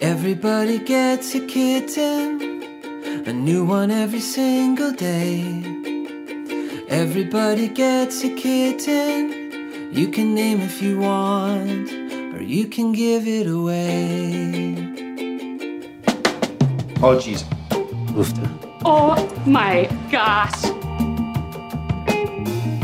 Everybody gets a kitten, a new one every single day. Everybody gets a kitten, you can name if you want, or you can give it away. Oh, jeez. Oofta. Oh my gosh.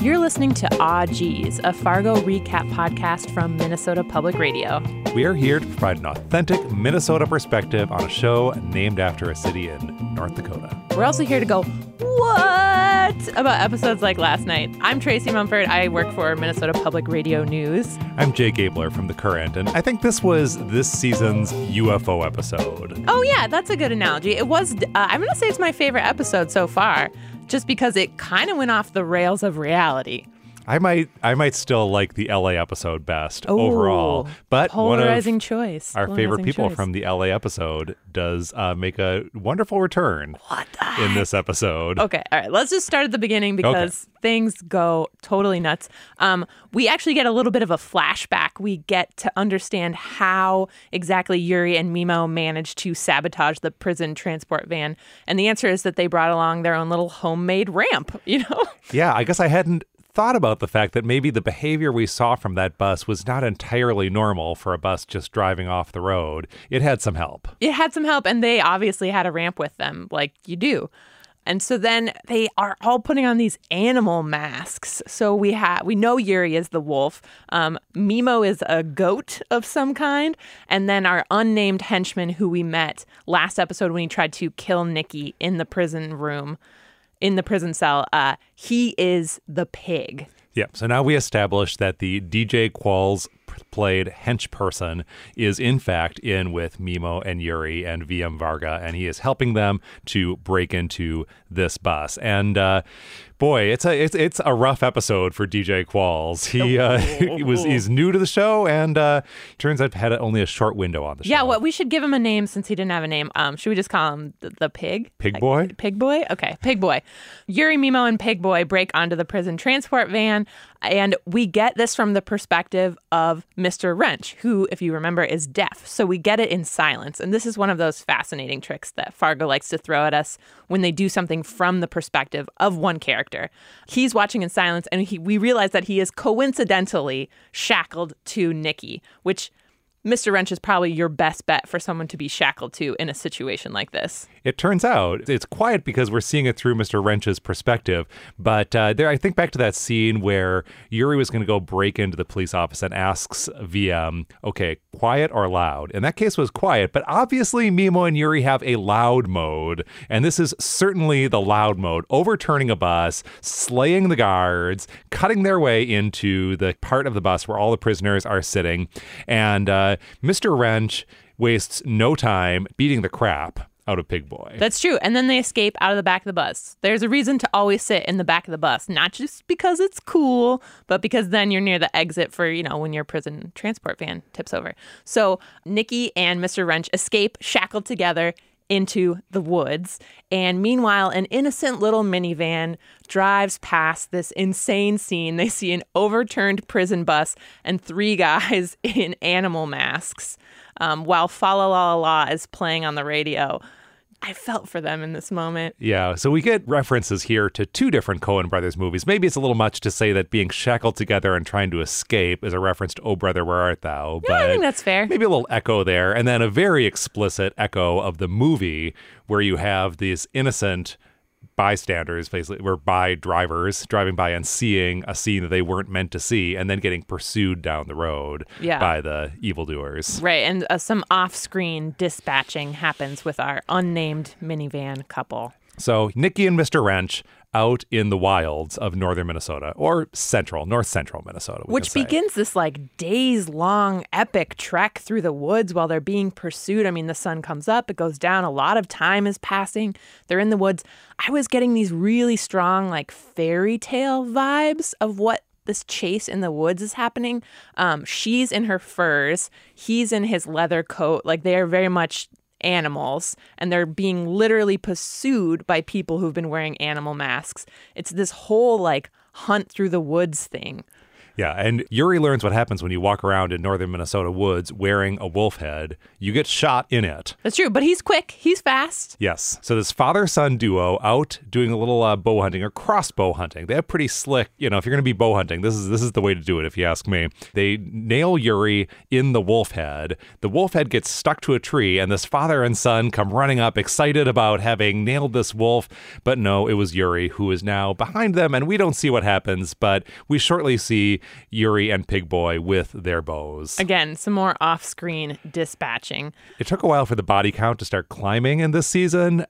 You're listening to Aw Geez, a Fargo recap podcast from Minnesota Public Radio. We are here to provide an authentic Minnesota perspective on a show named after a city in North Dakota. We're also here to go, what? About episodes like last night. I'm Tracy Mumford. I work for Minnesota Public Radio News. I'm Jay Gabler from The Current, and I think this was this season's UFO episode. Oh, yeah, that's a good analogy. It was, uh, I'm going to say it's my favorite episode so far, just because it kind of went off the rails of reality. I might I might still like the LA episode best overall, but one of polarizing choice. our favorite people choice. from the LA episode does uh, make a wonderful return What the in this episode. Okay, all right. Let's just start at the beginning because things go totally nuts. Um, we actually get a little bit of a flashback. We get to understand how exactly Yuri and Meemo managed to sabotage the prison transport van, and the answer is that they brought along their own little homemade ramp. You know, Yeah, I guess I hadn't thought about the fact that maybe the behavior we saw from that bus was not entirely normal for a bus just driving off the road. It had some help. it had some help, and they obviously had a ramp with them, like you do. And so then they are all putting on these animal masks. So we have we know Yuri is the wolf. Um, Meemo is a goat of some kind, and then our unnamed henchman who we met last episode when he tried to kill Nikki in the prison room, in the prison cell. Uh, he is the pig. Yeah, so now we established that the DJ Qualls played hench person is in fact in with Meemo and Yuri and VM Varga, and he is helping them to break into this bus. And uh, boy, it's a it's it's a rough episode for DJ Qualls. He uh, he was he's new to the show, and uh, turns out had only a short window on the show. Yeah, what we should give him a name since he didn't have a name. Um, should we just call him the, the pig? Pig boy? Pig boy? Okay, pig boy. Yuri, Meemo, and Pig boy break onto the prison transport van, and we get this from the perspective of Mr. Wrench, who, if you remember, is deaf. So we get it in silence. And this is one of those fascinating tricks that Fargo likes to throw at us when they do something from the perspective of one character. He's watching in silence, and he, we realize that he is coincidentally shackled to Nikki, which Mr. Wrench is probably your best bet for someone to be shackled to in a situation like this. It turns out it's quiet because we're seeing it through Mr. Wrench's perspective. But uh, there, I think back to that scene where Yuri was going to go break into the police office and asks VM, okay, quiet or loud? In that case, was quiet, but obviously Meemo and Yuri have a loud mode. And this is certainly the loud mode, overturning a bus, slaying the guards, cutting their way into the part of the bus where all the prisoners are sitting. And uh, Mr. Wrench wastes no time beating the crap out of Pig Boy. That's true. And then they escape out of the back of the bus. There's a reason to always sit in the back of the bus, not just because it's cool, but because then you're near the exit for, you know, when your prison transport van tips over. So Nikki and Mr. Wrench escape shackled together into the woods. And meanwhile, an innocent little minivan drives past this insane scene. They see an overturned prison bus and three guys in animal masks um, while Fa La La La is playing on the radio. I felt for them in this moment. Yeah, so we get references here to two different Coen Brothers movies. Maybe it's a little much to say that being shackled together and trying to escape is a reference to Oh Brother, Where Art Thou? Yeah, I think that's fair. Maybe a little echo there, and then a very explicit echo of the movie where you have these innocent bystanders, basically, were by drivers driving by and seeing a scene that they weren't meant to see, and then getting pursued down the road Yeah. by the evildoers. Right, and uh, some off-screen dispatching happens with our unnamed minivan couple. So Nikki and Mr. Wrench out in the wilds of northern Minnesota or central, north central Minnesota, Which begins this like days long epic trek through the woods while they're being pursued. I mean, the sun comes up, it goes down, a lot of time is passing. They're in the woods. I was getting these really strong, like fairy tale vibes of what this chase in the woods is happening. Um, she's in her furs, he's in his leather coat. Like they are very much animals and they're being literally pursued by people who've been wearing animal masks. It's this whole like hunt through the woods thing. Yeah, and Yuri learns what happens when you walk around in northern Minnesota woods wearing a wolf head. You get shot in it. That's true, but he's quick, he's fast. Yes. So this father-son duo out doing a little uh, bow hunting or crossbow hunting. They have pretty slick, you know, if you're going to be bow hunting, this is this is the way to do it if you ask me. They nail Yuri in the wolf head. The wolf head gets stuck to a tree and this father and son come running up excited about having nailed this wolf, but no, it was Yuri who is now behind them and we don't see what happens, but we shortly see Yuri and Pig Boy with their bows. Again, some more off screen dispatching. It took a while for the body count to start climbing in this season.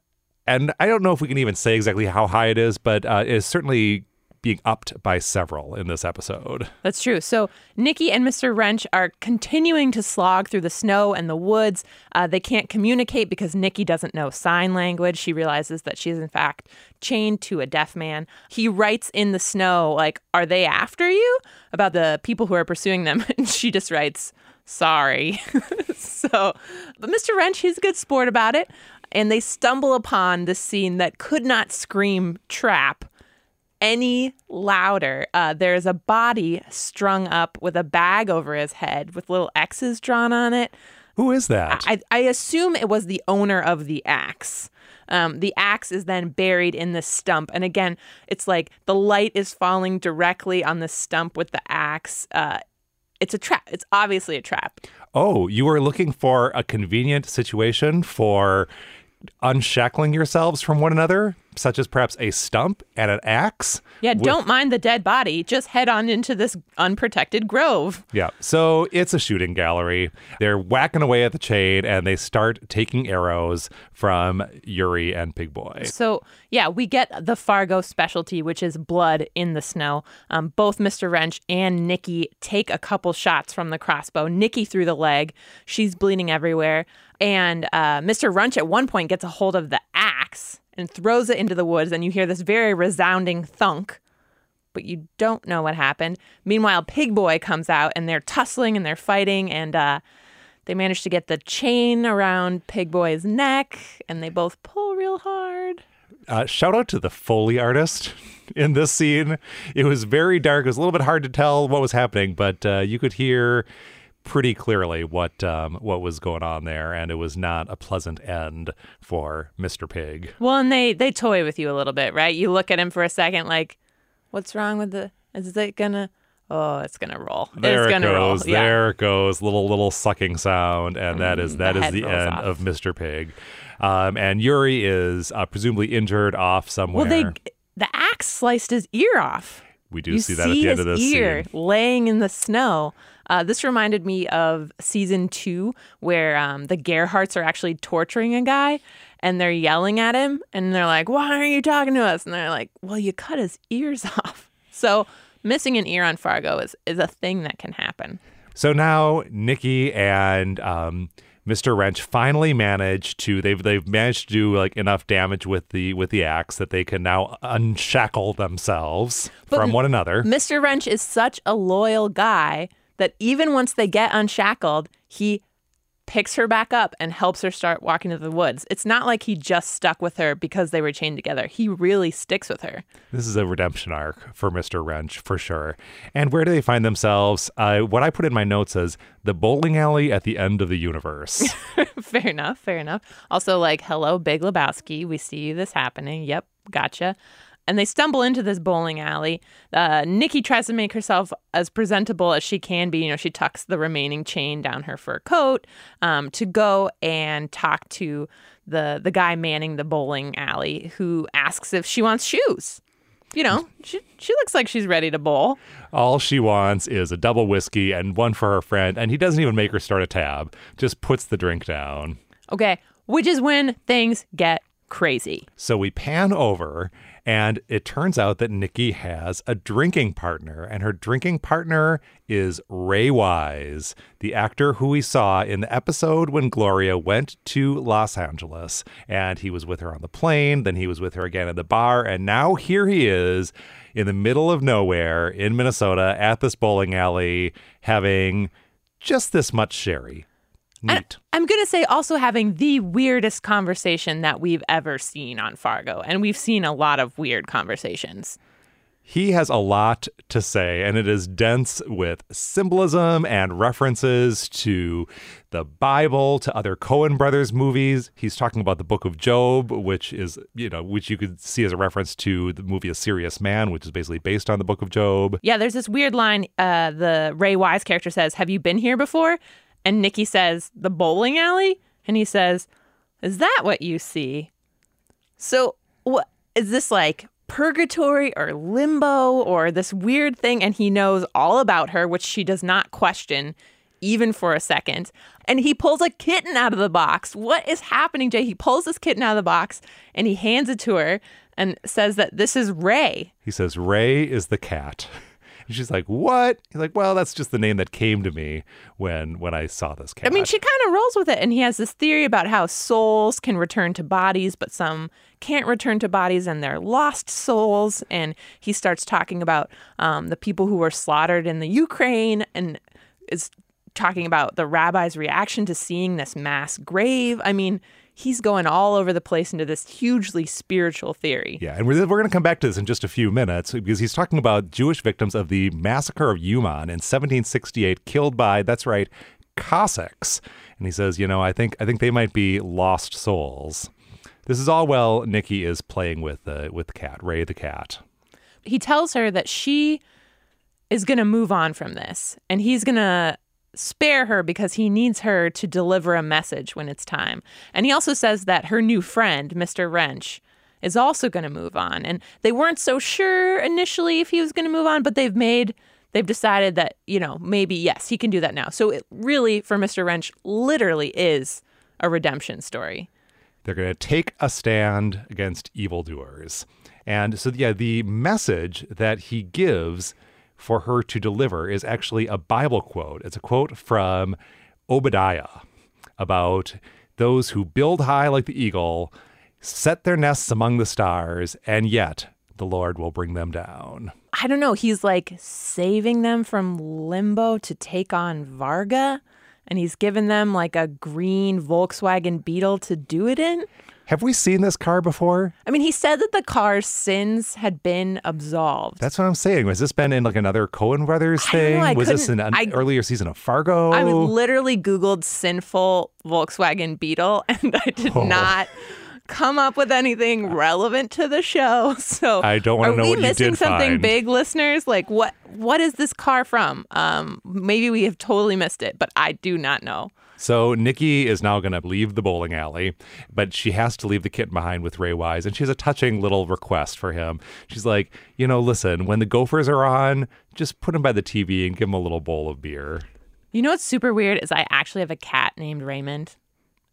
And I don't know if we can even say exactly how high it is, but uh, it is certainly being upped by several in this episode. That's true. So Nikki and Mr. Wrench are continuing to slog through the snow and the woods. Uh, they can't communicate because Nikki doesn't know sign language. She realizes that she is, in fact, chained to a deaf man. He writes in the snow, like, Are they after you? About the people who are pursuing them. And she just writes, Sorry. so, but Mr. Wrench, he's a good sport about it. And they stumble upon this scene that could not scream trap any louder. Uh, there's a body strung up with a bag over his head with little X's drawn on it. Who is that? I, I assume it was the owner of the axe. Um, the axe is then buried in the stump. And again, it's like the light is falling directly on the stump with the axe. Uh, it's a trap. It's obviously a trap. oh, you are looking for a convenient situation for unshackling yourselves from one another, such as perhaps a stump and an axe? Yeah, With- don't mind the dead body. Just head on into this unprotected grove. Yeah. So it's a shooting gallery. They're whacking away at the chain and they start taking arrows from Yuri and Pig Boy. So, yeah, we get the Fargo specialty, which is blood in the snow. Um, both Mr. Wrench and Nikki take a couple shots from the crossbow. Nikki through the leg. She's bleeding everywhere. And uh, Mr. Wrench at one point gets a hold of the axe and throws it into the woods. And you hear this very resounding thunk. But you don't know what happened. Meanwhile, Pig Boy comes out and they're tussling and they're fighting. And uh, they manage to get the chain around Pig Boy's neck. And they both pull real hard. Uh, shout out to the Foley artist in this scene. It was very dark. It was a little bit hard to tell what was happening, but uh, you could hear pretty clearly what um, what was going on there, and it was not a pleasant end for Mr. Pig. Well, and they they toy with you a little bit, right? You look at him for a second, like, what's wrong with the? Is it gonna? Oh, it's gonna roll. There it's it gonna roll. goes. Yeah. There it goes. Little little sucking sound, and that is that the is the end off. of Mr. Pig. Um, and Yuri is uh, presumably injured off somewhere. Well, they the axe sliced his ear off. we do you see that at the end of this ear scene. laying in the snow. Uh, this reminded me of season two, where um, the Gerhardts are actually torturing a guy, and they're yelling at him, and they're like, "Why aren't you talking to us?" And they're like, "Well, you cut his ears off." So missing an ear on Fargo is is a thing that can happen. So now Nikki and um, Mr. Wrench finally manage to they've they've managed to do like enough damage with the with the axe that they can now unshackle themselves But from one another. Mr. Wrench is such a loyal guy that even once they get unshackled, he picks her back up and helps her start walking to the woods. It's not like he just stuck with her because they were chained together. He really sticks with her. This is a redemption arc for Mr. Wrench for sure. And where do they find themselves? Uh, what I put in my notes is the bowling alley at the end of the universe. fair enough. Fair enough. Also, like, hello, Big Lebowski. We see this happening. Yep, gotcha. And they stumble into this bowling alley. Uh, Nikki tries to make herself as presentable as she can be. You know, she tucks the remaining chain down her fur coat um, to go and talk to the the guy manning the bowling alley, who asks if she wants shoes. You know, she she looks like she's ready to bowl. All she wants is a double whiskey and one for her friend, and he doesn't even make her start a tab, just puts the drink down. Okay, which is when things get crazy. So we pan over, and it turns out that Nikki has a drinking partner, and her drinking partner is Ray Wise, the actor who we saw in the episode when Gloria went to Los Angeles. And he was with her on the plane, then he was with her again at the bar, and now here he is in the middle of nowhere in Minnesota at this bowling alley having just this much sherry. Neat. I'm going to say also having the weirdest conversation that we've ever seen on Fargo. And we've seen a lot of weird conversations. He has a lot to say, and it is dense with symbolism and references to the Bible, to other Coen brothers movies. He's talking about the Book of Job, which is, you know, which you could see as a reference to the movie A Serious Man, which is basically based on the Book of Job. Yeah, there's this weird line. Uh, the Ray Wise character says, "Have you been here before?" And Nikki says, "The bowling alley," and he says, "Is that what you see?" So, what is this like? Purgatory or limbo or this weird thing, and he knows all about her, which she does not question even for a second. And he pulls a kitten out of the box. What is happening, Jay? He pulls this kitten out of the box and he hands it to her and says that this is Ray. He says, Ray is the cat. And she's like, "What?" He's like, "Well, that's just the name that came to me when when I saw this cat." I mean, she kind of rolls with it, and he has this theory about how souls can return to bodies, but some can't return to bodies, and they're lost souls. And he starts talking about um, the people who were slaughtered in the Ukraine, and is talking about the rabbi's reaction to seeing this mass grave. I mean, he's going all over the place into this hugely spiritual theory. Yeah, and we're, we're going to come back to this in just a few minutes because he's talking about Jewish victims of the massacre of Uman in 1768, killed by, that's right, Cossacks. And he says, you know, I think I think they might be lost souls. This is all well. Nikki is playing with the with the cat, Ray the cat. He tells her that she is going to move on from this, and he's going to spare her because he needs her to deliver a message when it's time. And he also says that her new friend, Mr. Wrench, is also going to move on. And they weren't so sure initially if he was going to move on, but they've made they've decided that, you know, maybe yes, he can do that now. So it really for Mr. Wrench literally is a redemption story. They're going to take a stand against evildoers. And so yeah, the message that he gives for her to deliver is actually a Bible quote. It's a quote from Obadiah about those who build high like the eagle, set their nests among the stars, and yet the Lord will bring them down. I don't know. He's like saving them from limbo to take on Varga, and he's given them like a green Volkswagen Beetle to do it in. Have we seen this car before? I mean, he said that the car's sins had been absolved. That's what I'm saying. Was this been in like another Coen Brothers thing? know, Was this in an I- earlier season of Fargo? I literally Googled sinful Volkswagen Beetle and I did Oh. not come up with anything relevant to the show. So I don't wanna are know we what you missing did something find. big, listeners? Like what what is this car from? Um maybe we have totally missed it, but I do not know. So Nikki is now going to leave the bowling alley, but she has to leave the kitten behind with Ray Wise, and she has a touching little request for him. She's like, you know, listen, when the Gophers are on, just put him by the TV and give him a little bowl of beer. You know what's super weird is I actually have a cat named Raymond.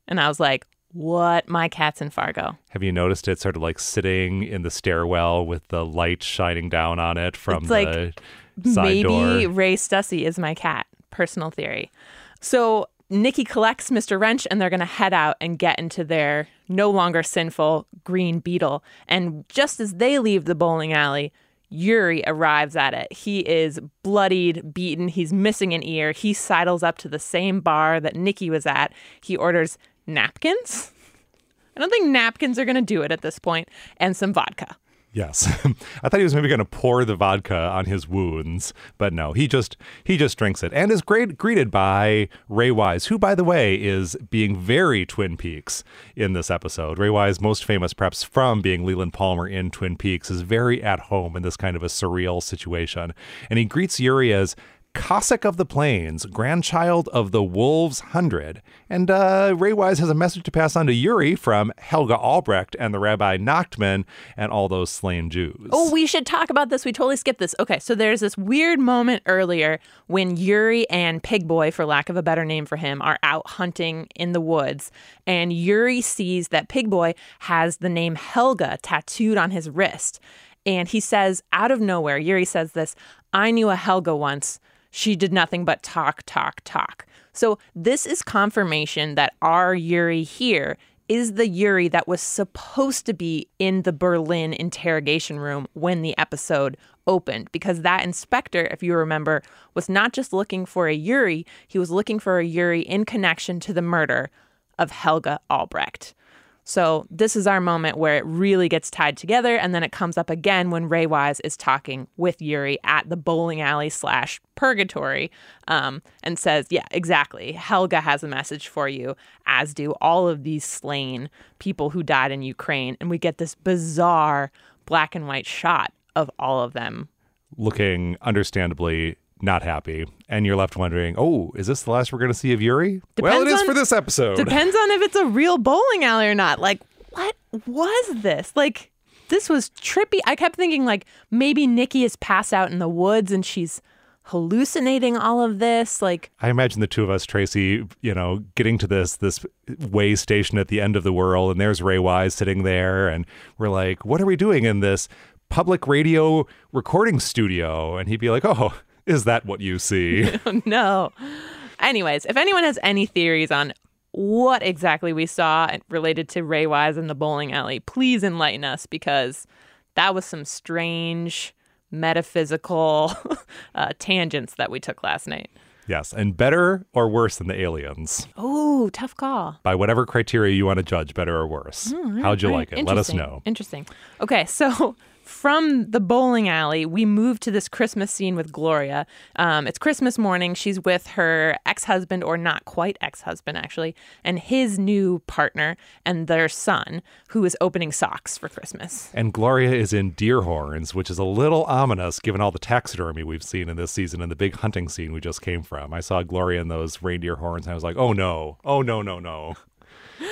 And I was like, what? My cat's in Fargo. Have you noticed it sort of like sitting in the stairwell with the light shining down on it from It's like, the side Maybe door? Ray Stussy is my cat. Personal theory. So Nikki collects Mr. Wrench and they're going to head out and get into their no longer sinful green beetle. And just as they leave the bowling alley, Yuri arrives at it. He is bloodied, beaten. He's missing an ear. He sidles up to the same bar that Nikki was at. He orders napkins. I don't think napkins are going to do it at this point, and some vodka. Yes. I thought he was maybe going to pour the vodka on his wounds, but no, he just he just drinks it and is great greeted by Ray Wise, who by the way is being very Twin Peaks in this episode. Ray Wise, most famous perhaps from being Leland Palmer in Twin Peaks, is very at home in this kind of a surreal situation. And he greets Yuri as Cossack of the Plains, grandchild of the Wolves Hundred. And uh, Ray Wise has a message to pass on to Yuri from Helga Albrecht and the Rabbi Nachtman and all those slain Jews. Oh, we should talk about this. We totally skipped this. Okay, so there's this weird moment earlier when Yuri and Pig Boy, for lack of a better name for him, are out hunting in the woods. And Yuri sees that Pig Boy has the name Helga tattooed on his wrist. And he says, out of nowhere, Yuri says this I knew a Helga once. She did nothing but talk, talk, talk. So this is confirmation that our Yuri here is the Yuri that was supposed to be in the Berlin interrogation room when the episode opened. Because that inspector, if you remember, was not just looking for a Yuri, he was looking for a Yuri in connection to the murder of Helga Albrecht. So this is our moment where it really gets tied together, and then it comes up again when Ray Wise is talking with Yuri at the bowling alley slash purgatory, um, and says, "Yeah, exactly. Helga has a message for you, as do all of these slain people who died in Ukraine." And we get this bizarre black and white shot of all of them looking understandably not happy, and you're left wondering, "Oh, is this the last we're going to see of Yuri?" well, it is on- for this episode. Depends on if it's a real bowling alley or not. Like, what was this? Like, this was trippy. I kept thinking, like, maybe Nikki is passed out in the woods and she's hallucinating all of this. Like, I imagine the two of us, Tracy, you know, getting to this this way station at the end of the world, and there's Ray Wise sitting there, and we're like, "What are we doing in this public radio recording studio?" And he'd be like, "Oh, is that what you see?" no. Anyways, if anyone has any theories on what exactly we saw related to Ray Wise in the bowling alley, please enlighten us because that was some strange metaphysical uh, tangents that we took last night. yes, and better or worse than the aliens Oh, tough call. by whatever criteria you want to judge, better or worse. How'd you All like it? Let us know. Interesting. Okay, so from the bowling alley, we move to this Christmas scene with Gloria. Um, it's Christmas morning. She's with her ex husband, or not quite ex husband, actually, and his new partner and their son, who is opening socks for Christmas. And Gloria is in deer horns, which is a little ominous given all the taxidermy we've seen in this season and the big hunting scene we just came from. I saw Gloria in those reindeer horns and I was like, oh no, oh no, no, no.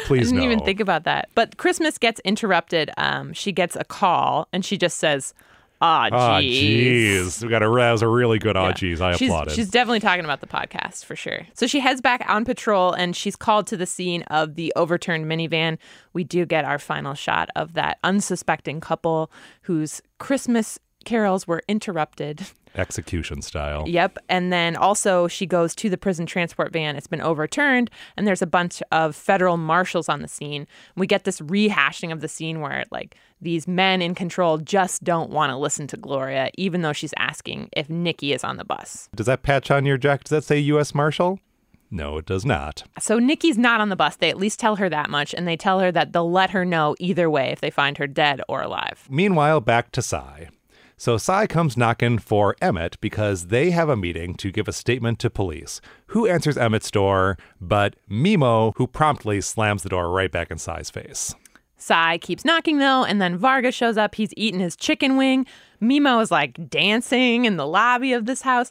Please I didn't no. even think about that. But Christmas gets interrupted. Um, she gets a call and she just says, Ah, Ah, jeez. We got a that was a really good ah, Yeah. jeez. I she's, applauded. She's definitely talking about the podcast for sure. So she heads back on patrol and she's called to the scene of the overturned minivan. We do get our final shot of that unsuspecting couple whose Christmas carols were interrupted. Execution style. Yep. And then also she goes to the prison transport van. It's been overturned, and there's a bunch of federal marshals on the scene. We get this rehashing of the scene where like these men in control just don't want to listen to Gloria, even though she's asking if Nikki is on the bus. Does that patch on your jacket? Does that say U.S. Marshal? No, it does not. So Nikki's not on the bus. They at least tell her that much, and they tell her that they'll let her know either way if they find her dead or alive. Meanwhile, back to Sy. So Sy comes knocking for Emmett because they have a meeting to give a statement to police. Who answers Emmett's door but Meemo, who promptly slams the door right back in Sy's face. Sy keeps knocking though, and then Varga shows up. He's eating his chicken wing. Meemo is like dancing in the lobby of this house.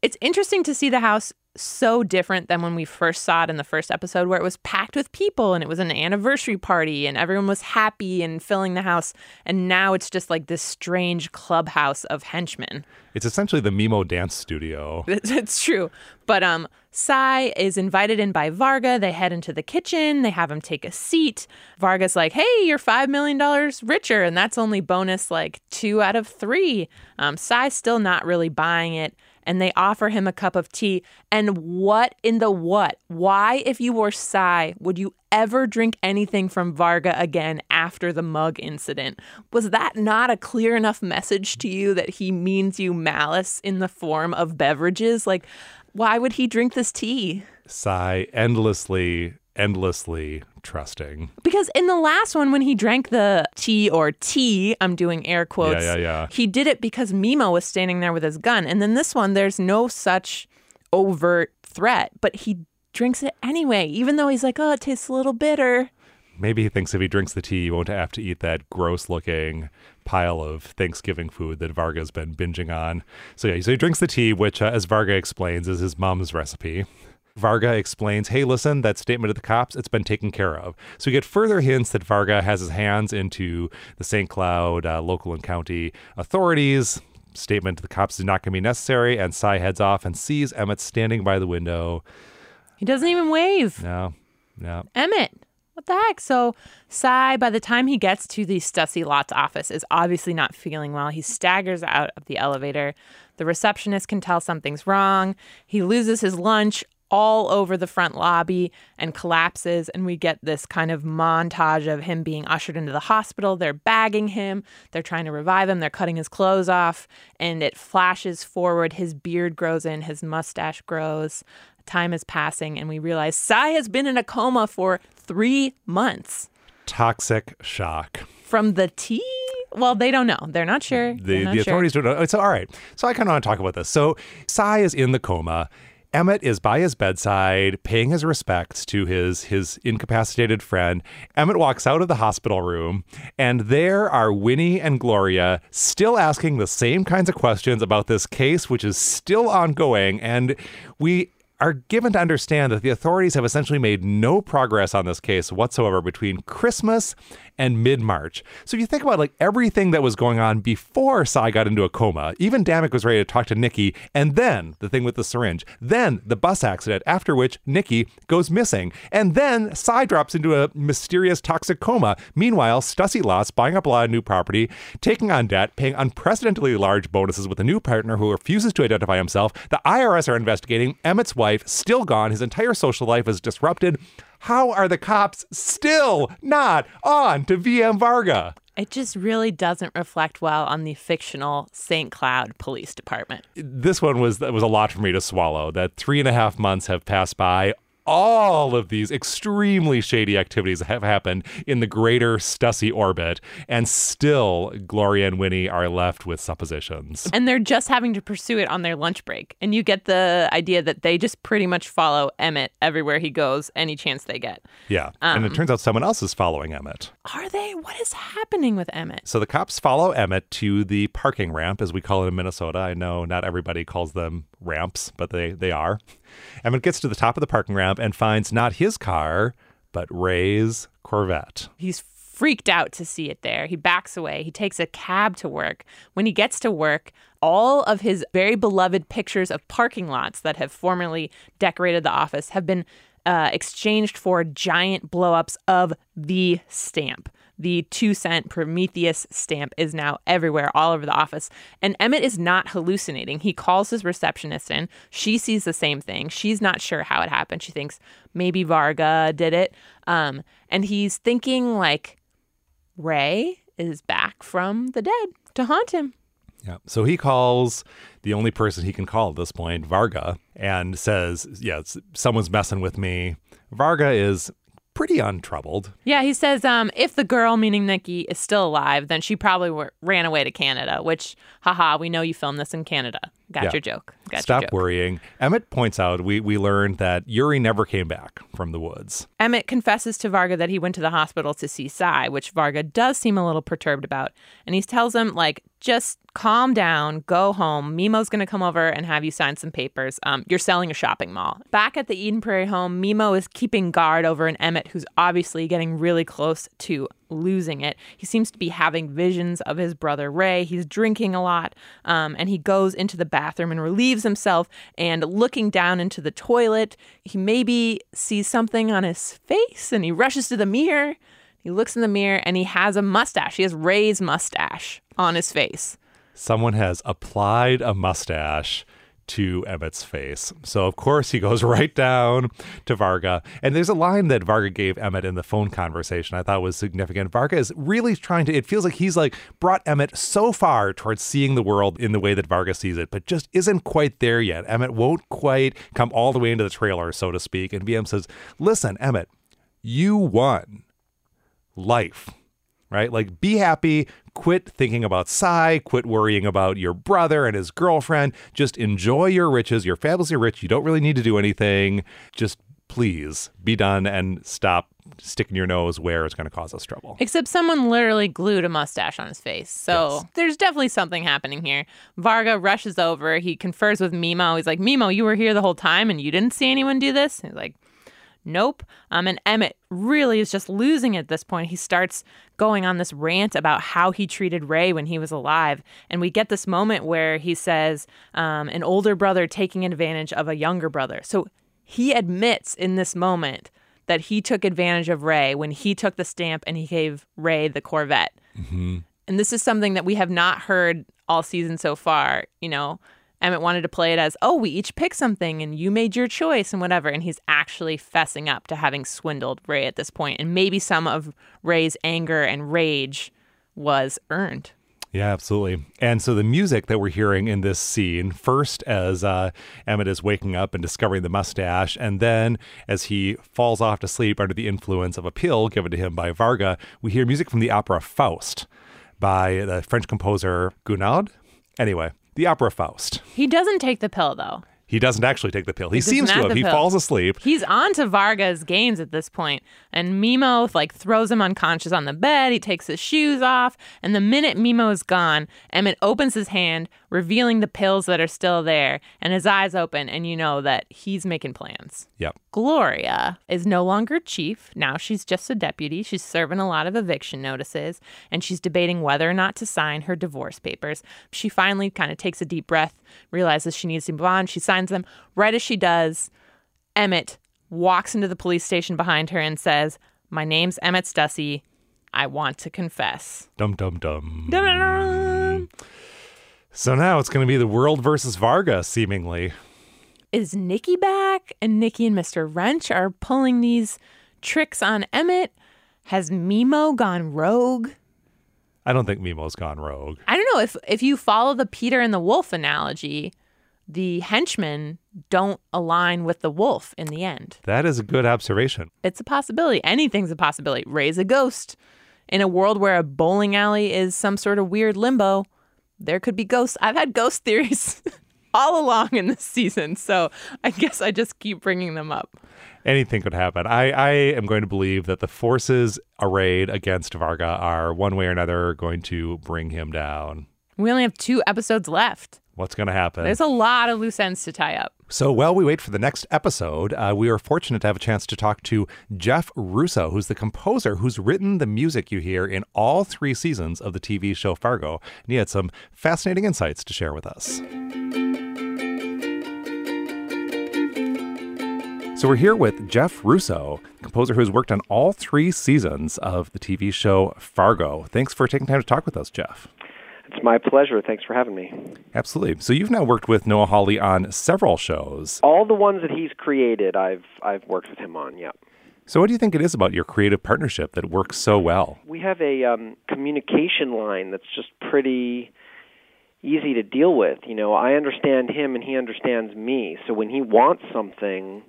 It's interesting to see the house so different than when we first saw it in the first episode, where it was packed with people and it was an anniversary party and everyone was happy and filling the house. And now it's just like this strange clubhouse of henchmen. It's essentially the Meemo dance studio. It's, true. But um, Sy is invited in by Varga. They head into the kitchen. They have him take a seat. Varga's like, "Hey, you're five million dollars richer," and that's only bonus like two out of three. Um, Sy's still not really buying it, and they offer him a cup of tea. And what in the what? Why, if you were Sy, would you ever drink anything from Varga again after the mug incident? Was that not a clear enough message to you that he means you malice in the form of beverages? Like, why would he drink this tea? Sy endlessly, endlessly trusting. Because in the last one, when he drank the tea or tea, I'm doing air quotes. Yeah, yeah, yeah. He did it because Meemo was standing there with his gun. And then this one, there's no such overt threat, but he drinks it anyway, even though he's like, oh, it tastes a little bitter. Maybe he thinks if he drinks the tea, he won't have to eat that gross looking pile of Thanksgiving food that Varga's been binging on. So, yeah, so he drinks the tea, which, uh, as Varga explains, is his mom's recipe. Varga explains, hey, listen, that statement to the cops, it's been taken care of. So we get further hints that Varga has his hands into the St. Cloud uh, local and county authorities. Statement to the cops is not going to be necessary. And Sy heads off and sees Emmett standing by the window. He doesn't even wave. No, no. Emmett. What the heck? So, Sy, by the time he gets to the Stussy Lots office, is obviously not feeling well. He staggers out of the elevator. The receptionist can tell something's wrong. He loses his lunch all over the front lobby and collapses. And we get this kind of montage of him being ushered into the hospital. They're bagging him, they're trying to revive him, they're cutting his clothes off. And it flashes forward. His beard grows in, his mustache grows. Time is passing, and we realize Sy has been in a coma for three months. Toxic shock. From the tea? Well, they don't know. They're not sure. The, They're not the sure. authorities don't know. So, all right. So, I kind of want to talk about this. So, Sy is in the coma. Emmett is by his bedside, paying his respects to his his incapacitated friend. Emmett walks out of the hospital room, and there are Winnie and Gloria still asking the same kinds of questions about this case, which is still ongoing. And we are given to understand that the authorities have essentially made no progress on this case whatsoever between Christmas and mid March. So if you think about like everything that was going on before Sy got into a coma, even Dammick was ready to talk to Nikki, and then the thing with the syringe, then the bus accident, after which Nikki goes missing, and then Sy drops into a mysterious toxic coma. Meanwhile, Stussy Lots buying up a lot of new property, taking on debt, paying unprecedentedly large bonuses with a new partner who refuses to identify himself. The IRS are investigating. Emmett's wife still gone. His entire social life is disrupted. How are the cops still not on to VM Varga? It just really doesn't reflect well on the fictional St. Cloud Police Department. This one was was a lot for me to swallow. That three and a half months have passed by. All of these extremely shady activities have happened in the greater Stussy orbit, and still Gloria and Winnie are left with suppositions. And they're just having to pursue it on their lunch break. And you get the idea that they just pretty much follow Emmett everywhere he goes, any chance they get. Yeah. and it um, turns out someone else is following Emmett. Are they? What is happening with Emmett? So the cops follow Emmett to the parking ramp, as we call it in Minnesota. I know not everybody calls them ramps, but they, they are. Emmett gets to the top of the parking ramp and finds not his car, but Ray's Corvette. He's freaked out to see it there. He backs away. He takes a cab to work. When he gets to work, all of his very beloved pictures of parking lots that have formerly decorated the office have been uh, exchanged for giant blowups of the stamp. The two cent Prometheus stamp is now everywhere, all over the office. And Emmett is not hallucinating. He calls his receptionist in. She sees the same thing. She's not sure how it happened. She thinks maybe Varga did it. Um, and he's thinking, like, Ray is back from the dead to haunt him. Yeah. So he calls the only person he can call at this point, Varga, and says, Yeah, someone's messing with me. Varga is pretty untroubled. Yeah, he says um, if the girl, meaning Nikki, is still alive, then she probably w- ran away to Canada, which, haha, we know you filmed this in Canada. Got Yeah. your joke. Got Stop joke. worrying. Emmett points out we, we learned that Yuri never came back from the woods. Emmett confesses to Varga that he went to the hospital to see Sy, which Varga does seem a little perturbed about. And he tells him, like, just calm down, go home. Meemo's going to come over and have you sign some papers. Um, you're selling a shopping mall. Back at the Eden Prairie home, Meemo is keeping guard over an Emmett who's obviously getting really close to losing it. He seems to be having visions of his brother Ray. He's drinking a lot, um, and he goes into the bathroom and relieves himself. And looking down into the toilet, he maybe sees something on his face, and he rushes to the mirror. He looks in the mirror, and he has a mustache. He has Ray's mustache on his face. Someone has applied a mustache to Emmett's face. So, of course, he goes right down to Varga. And there's a line that Varga gave Emmett in the phone conversation I thought was significant. Varga is really trying to, it feels like he's like brought Emmett so far towards seeing the world in the way that Varga sees it, but just isn't quite there yet. Emmett won't quite come all the way into the trailer, so to speak. And VM says, Listen, Emmett, you won life right? Like, be happy, quit thinking about Sy, quit worrying about your brother and his girlfriend. Just enjoy your riches. You're fabulously rich. You don't really need to do anything. Just please be done and stop sticking your nose where it's going to cause us trouble. Except someone literally glued a mustache on his face. So Yes. there's definitely something happening here. Varga rushes over. He confers with Meemo. He's like, Meemo, you were here the whole time and you didn't see anyone do this? He's like, Nope. Um, and Emmett really is just losing it at this point. He starts going on this rant about how he treated Ray when he was alive. And we get this moment where he says, um, an older brother taking advantage of a younger brother. So he admits in this moment that he took advantage of Ray when he took the stamp and he gave Ray the Corvette. And this is something that we have not heard all season so far. You know, Emmett wanted to play it as, oh, we each picked something and you made your choice and whatever. And he's actually fessing up to having swindled Ray at this point. And maybe some of Ray's anger and rage was earned. Yeah, absolutely. And so the music that we're hearing in this scene, first as uh, Emmett is waking up and discovering the mustache, and then as he falls off to sleep under the influence of a pill given to him by Varga, we hear music from the opera Faust by the French composer Gounod. Anyway, the opera Faust. He doesn't take the pill though. He doesn't actually take the pill. He, seems to have. He pill. falls asleep. He's on to Varga's games at this point, and Meemo like throws him unconscious on the bed. He takes his shoes off, and the minute Meemo is gone, Emmett opens his hand, revealing the pills that are still there, and his eyes open, and you know that he's making plans. Yep. Gloria is no longer chief. Now she's just a deputy. She's serving a lot of eviction notices and she's debating whether or not to sign her divorce papers. She finally kind of takes a deep breath, realizes she needs to move on. She signs them. Right as she does, Emmett walks into the police station behind her and says, My name's Emmett Stussy. I want to confess. Dum dum dum. Dun-dun-dun. So now it's going to be the world versus Varga, seemingly. Is Nikki back? And Nikki and Mr. Wrench are pulling these tricks on Emmett? Has Meemo gone rogue? I don't think Meemo's gone rogue. I don't know if if you follow the Peter and the wolf analogy, the henchmen don't align with the wolf in the end. That is a good observation. It's a possibility. Anything's a possibility. Raise a ghost. In a world where a bowling alley is some sort of weird limbo, there could be ghosts. I've had ghost theories all along in this season, so I guess I just keep bringing them up. Anything could happen. I, I am going to believe that the forces arrayed against Varga are one way or another going to bring him down. We only have two episodes left. What's going to happen? There's a lot of loose ends to tie up. So while we wait for the next episode, uh, we are fortunate to have a chance to talk to Jeff Russo, who's the composer who's written the music you hear in all three seasons of the TV show Fargo. And he had some fascinating insights to share with us. So we're here with Jeff Russo, composer who's worked on all three seasons of the TV show Fargo. Thanks for taking time to talk with us, Jeff. It's my pleasure. Thanks for having me. Absolutely. So you've now worked with Noah Hawley on several shows. All the ones that he's created, I've I've worked with him on. Yeah. So what do you think it is about your creative partnership that works so well? We have a um, communication line that's just pretty easy to deal with. You know, I understand him and he understands me. So when he wants something,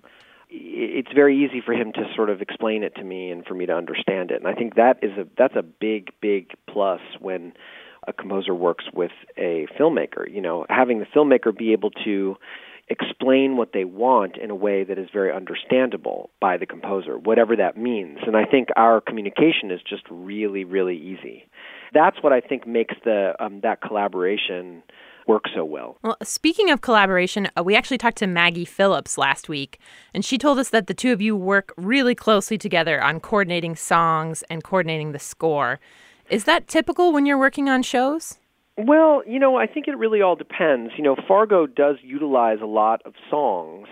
it's very easy for him to sort of explain it to me and for me to understand it. And I think that is a that's a big big plus when a composer works with a filmmaker. You know, having the filmmaker be able to explain what they want in a way that is very understandable by the composer, whatever that means. And I think our communication is just really, really easy. That's what I think makes the um, that collaboration work so well. Well, speaking of collaboration, uh, we actually talked to Maggie Phillips last week, and she told us that the two of you work really closely together on coordinating songs and coordinating the score. Is that typical when you're working on shows? Well, you know, I think it really all depends. You know, Fargo does utilize a lot of songs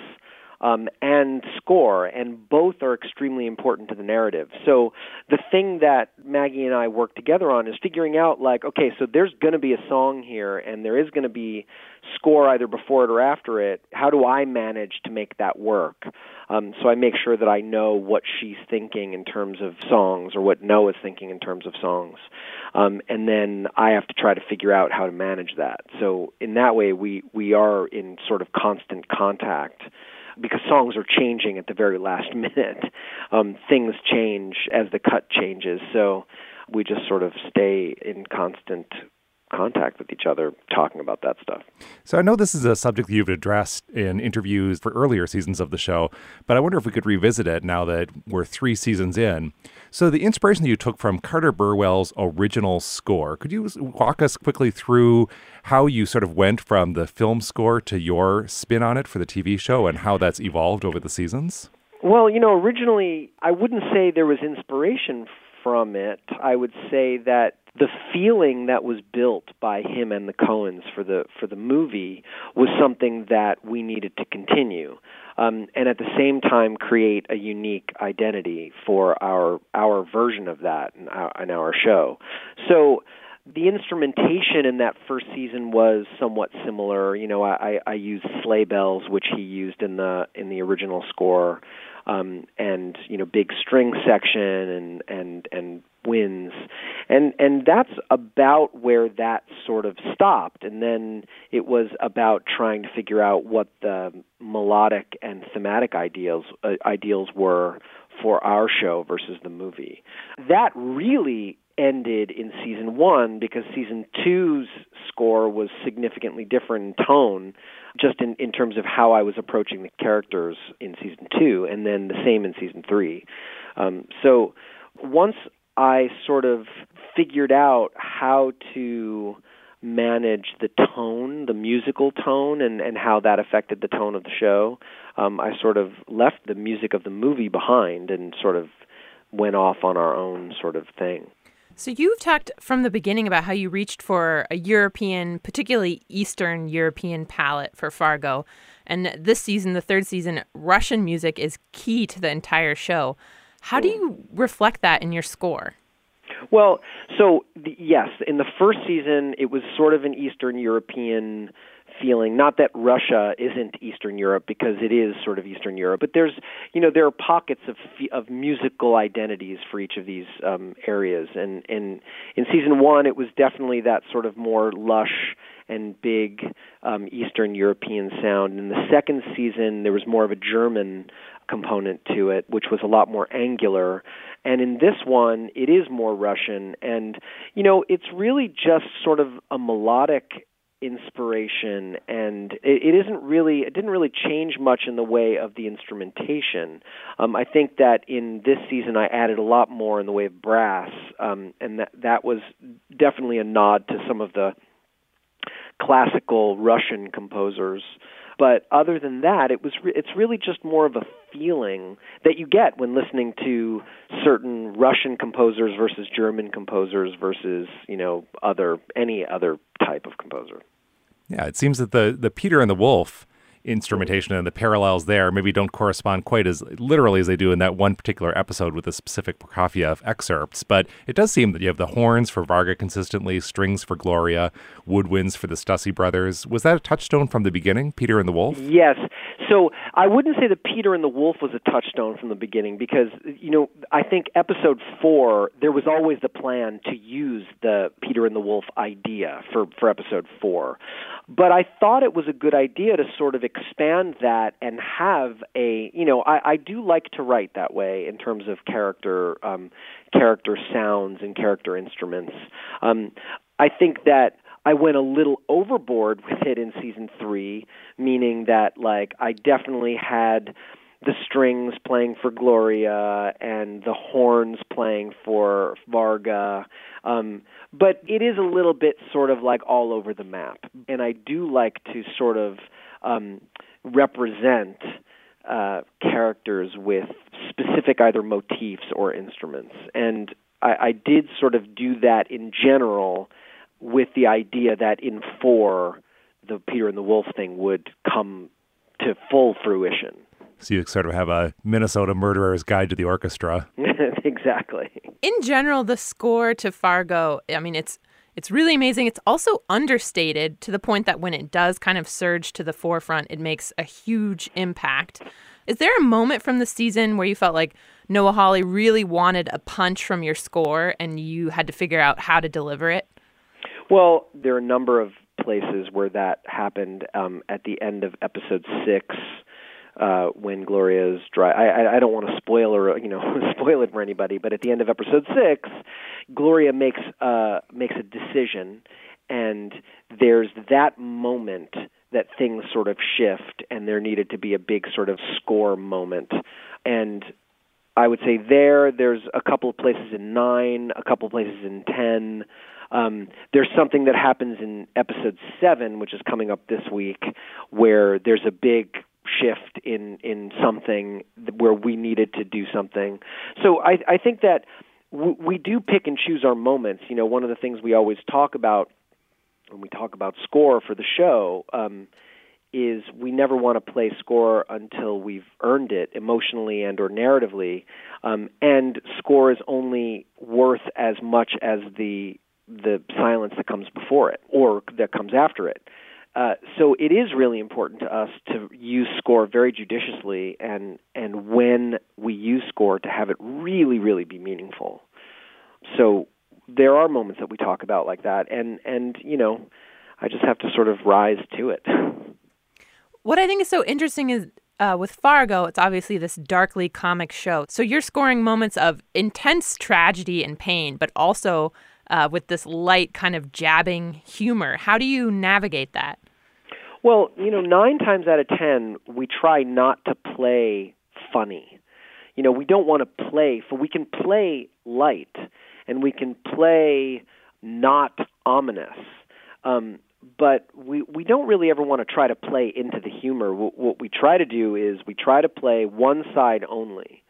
um, and score, and both are extremely important to the narrative. So the thing that Maggie and I work together on is figuring out, like, okay, so there's going to be a song here, and there is going to be score either before it or after it. How do I manage to make that work? Um, so I make sure that I know what she's thinking in terms of songs, or what Noah's thinking in terms of songs, um, and then I have to try to figure out how to manage that. So in that way, we we are in sort of constant contact because songs are changing at the very last minute. Um, things change as the cut changes, so we just sort of stay in constant contact with each other talking about that stuff. So I know this is a subject that you've addressed in interviews for earlier seasons of the show, but I wonder if we could revisit it now that we're three seasons in. So the inspiration that you took from Carter Burwell's original score, could you walk us quickly through how you sort of went from the film score to your spin on it for the TV show and how that's evolved over the seasons? Well, you know, originally I wouldn't say there was inspiration from it. I would say that the feeling that was built by him and the Coens for the for the movie was something that we needed to continue, um, and at the same time create a unique identity for our our version of that and our, in our show. So the instrumentation in that first season was somewhat similar. You know, I, I used sleigh bells, which he used in the in the original score, um, and you know, big string section and and and wins, and and that's about where that sort of stopped. And then it was about trying to figure out what the melodic and thematic ideals uh, ideals were for our show versus the movie. That really ended in season one because season two's score was significantly different in tone, just in, in terms of how I was approaching the characters in season two, and then the same in season three. Um, so once I sort of figured out how to manage the tone, the musical tone, and, and how that affected the tone of the show, um, I sort of left the music of the movie behind and sort of went off on our own sort of thing. So you've talked from the beginning about how you reached for a European, particularly Eastern European palette for Fargo. And this season, the third season, Russian music is key to the entire show. How do you reflect that in your score? Well, so the, yes, in the first season, it was sort of an Eastern European feeling. Not that Russia isn't Eastern Europe because it is sort of Eastern Europe, but there's you know there are pockets of of musical identities for each of these um, areas. And and in season one, it was definitely that sort of more lush and big um, Eastern European sound. In the second season, there was more of a German component to it, which was a lot more angular. And in this one, it is more Russian. And, you know, it's really just sort of a melodic inspiration and it, it isn't really it didn't really change much in the way of the instrumentation. Um, i think that in this season i added a lot more in the way of brass um, and that that was definitely a nod to some of the classical russian composers. But other than that it was re- it's really just more of a feeling that you get when listening to certain russian composers versus german composers versus you know other any other type of composer yeah, it seems that the the Peter and the Wolf instrumentation and the parallels there maybe don't correspond quite as literally as they do in that one particular episode with the specific Prokofiev excerpts. But it does seem that you have the horns for Varga consistently, strings for Gloria, woodwinds for the Stussy brothers. Was that a touchstone from the beginning, Peter and the Wolf? Yes. So I wouldn't say that Peter and the Wolf was a touchstone from the beginning because, you know, I think episode four, there was always the plan to use the Peter and the Wolf idea for, for episode four. But I thought it was a good idea to sort of expand that and have a you know I, I do like to write that way in terms of character um, character sounds and character instruments. Um, I think that I went a little overboard with it in season three, meaning that like I definitely had the strings playing for Gloria and the horns playing for Varga. Um, but it is a little bit sort of like all over the map. And I do like to sort of um, represent uh, characters with specific either motifs or instruments. And I, I did sort of do that in general with the idea that in four, the Peter and the Wolf thing would come to full fruition. So you sort of have a Minnesota Murderer's Guide to the Orchestra. exactly. In general, the score to Fargo, I mean, it's it's really amazing. It's also understated to the point that when it does kind of surge to the forefront, it makes a huge impact. Is there a moment from the season where you felt like Noah Hawley really wanted a punch from your score and you had to figure out how to deliver it? Well, there are a number of places where that happened. Um, at the end of episode six, uh, when Gloria's dry. I, I don't want to spoil or you know spoil it for anybody, but at the end of episode six, Gloria makes uh, makes a decision, and there's that moment that things sort of shift, and there needed to be a big sort of score moment, and I would say there. There's a couple of places in nine, a couple of places in ten. Um, there's something that happens in episode seven, which is coming up this week, where there's a big shift in in something where we needed to do something. So I I think that w- we do pick and choose our moments. You know, one of the things we always talk about when we talk about score for the show um, is we never want to play score until we've earned it emotionally and or narratively, um, and score is only worth as much as the the silence that comes before it or that comes after it. Uh, so it is really important to us to use score very judiciously, and and when we use score, to have it really, really be meaningful. so there are moments that we talk about like that, and and you know, I just have to sort of rise to it. What I think is so interesting is uh, with Fargo, it's obviously this darkly comic show. So you're scoring moments of intense tragedy and pain, but also uh, with this light kind of jabbing humor. How do you navigate that? Well, you know, nine times out of ten, we try not to play funny. You know, we don't want to play, for we can play light and we can play not ominous. Um, but we we don't really ever want to try to play into the humor. What, what we try to do is we try to play one side only.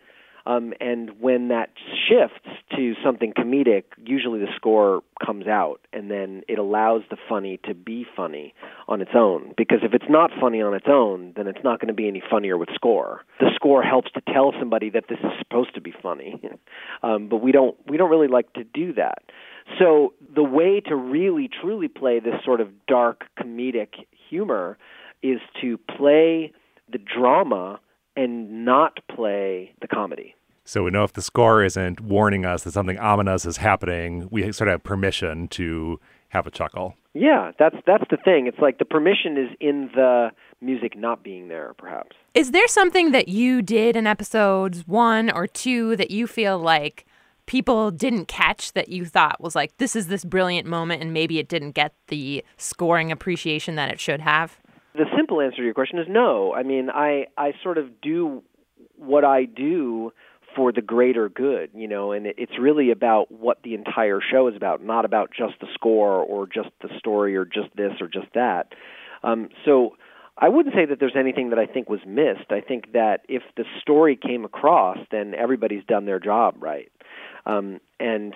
Um, and when that shifts to something comedic, usually the score comes out, and then it allows the funny to be funny on its own. Because if it's not funny on its own, then it's not going to be any funnier with score. The score helps to tell somebody that this is supposed to be funny, um, but we don't we don't really like to do that. So the way to really truly play this sort of dark comedic humor is to play the drama and not play the comedy. So we know if the score isn't warning us that something ominous is happening, we sort of have permission to have a chuckle. Yeah, that's that's the thing. It's like the permission is in the music not being there, perhaps. Is there something that you did in episodes one or two that you feel like people didn't catch that you thought was like this is this brilliant moment and maybe it didn't get the scoring appreciation that it should have? The simple answer to your question is no. I mean, I I sort of do what I do for the greater good, you know, and it's really about what the entire show is about, not about just the score or just the story or just this or just that. Um, so I wouldn't say that there's anything that I think was missed. I think that if the story came across, then everybody's done their job right. Um, and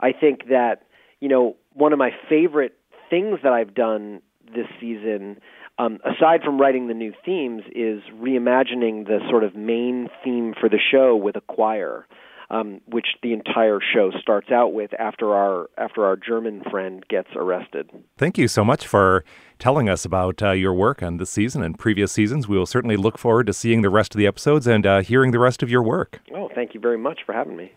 I think that, you know, one of my favorite things that I've done this season um, aside from writing the new themes, is reimagining the sort of main theme for the show with a choir, um, which the entire show starts out with after our after our German friend gets arrested. Thank you so much for telling us about uh, your work on this season and previous seasons. We will certainly look forward to seeing the rest of the episodes and uh, hearing the rest of your work. Oh, thank you very much for having me.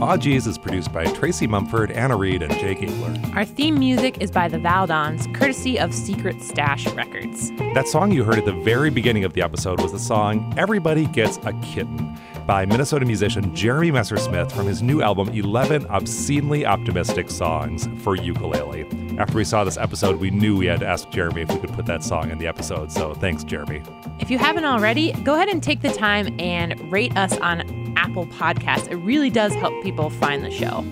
Aw-Geez is produced by Tracy Mumford, Anna Reed, and Jake Abler. Our theme music is by the Valdons, courtesy of Secret Stash Records. That song you heard at the very beginning of the episode was the song Everybody Gets a Kitten by Minnesota musician Jeremy Messersmith from his new album 11 Obscenely Optimistic Songs for Ukulele. After we saw this episode, we knew we had to ask Jeremy if we could put that song in the episode, so thanks, Jeremy. If you haven't already, go ahead and take the time and rate us on Apple Podcasts. It really does help people find the show.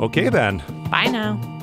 Okay, then. Bye now.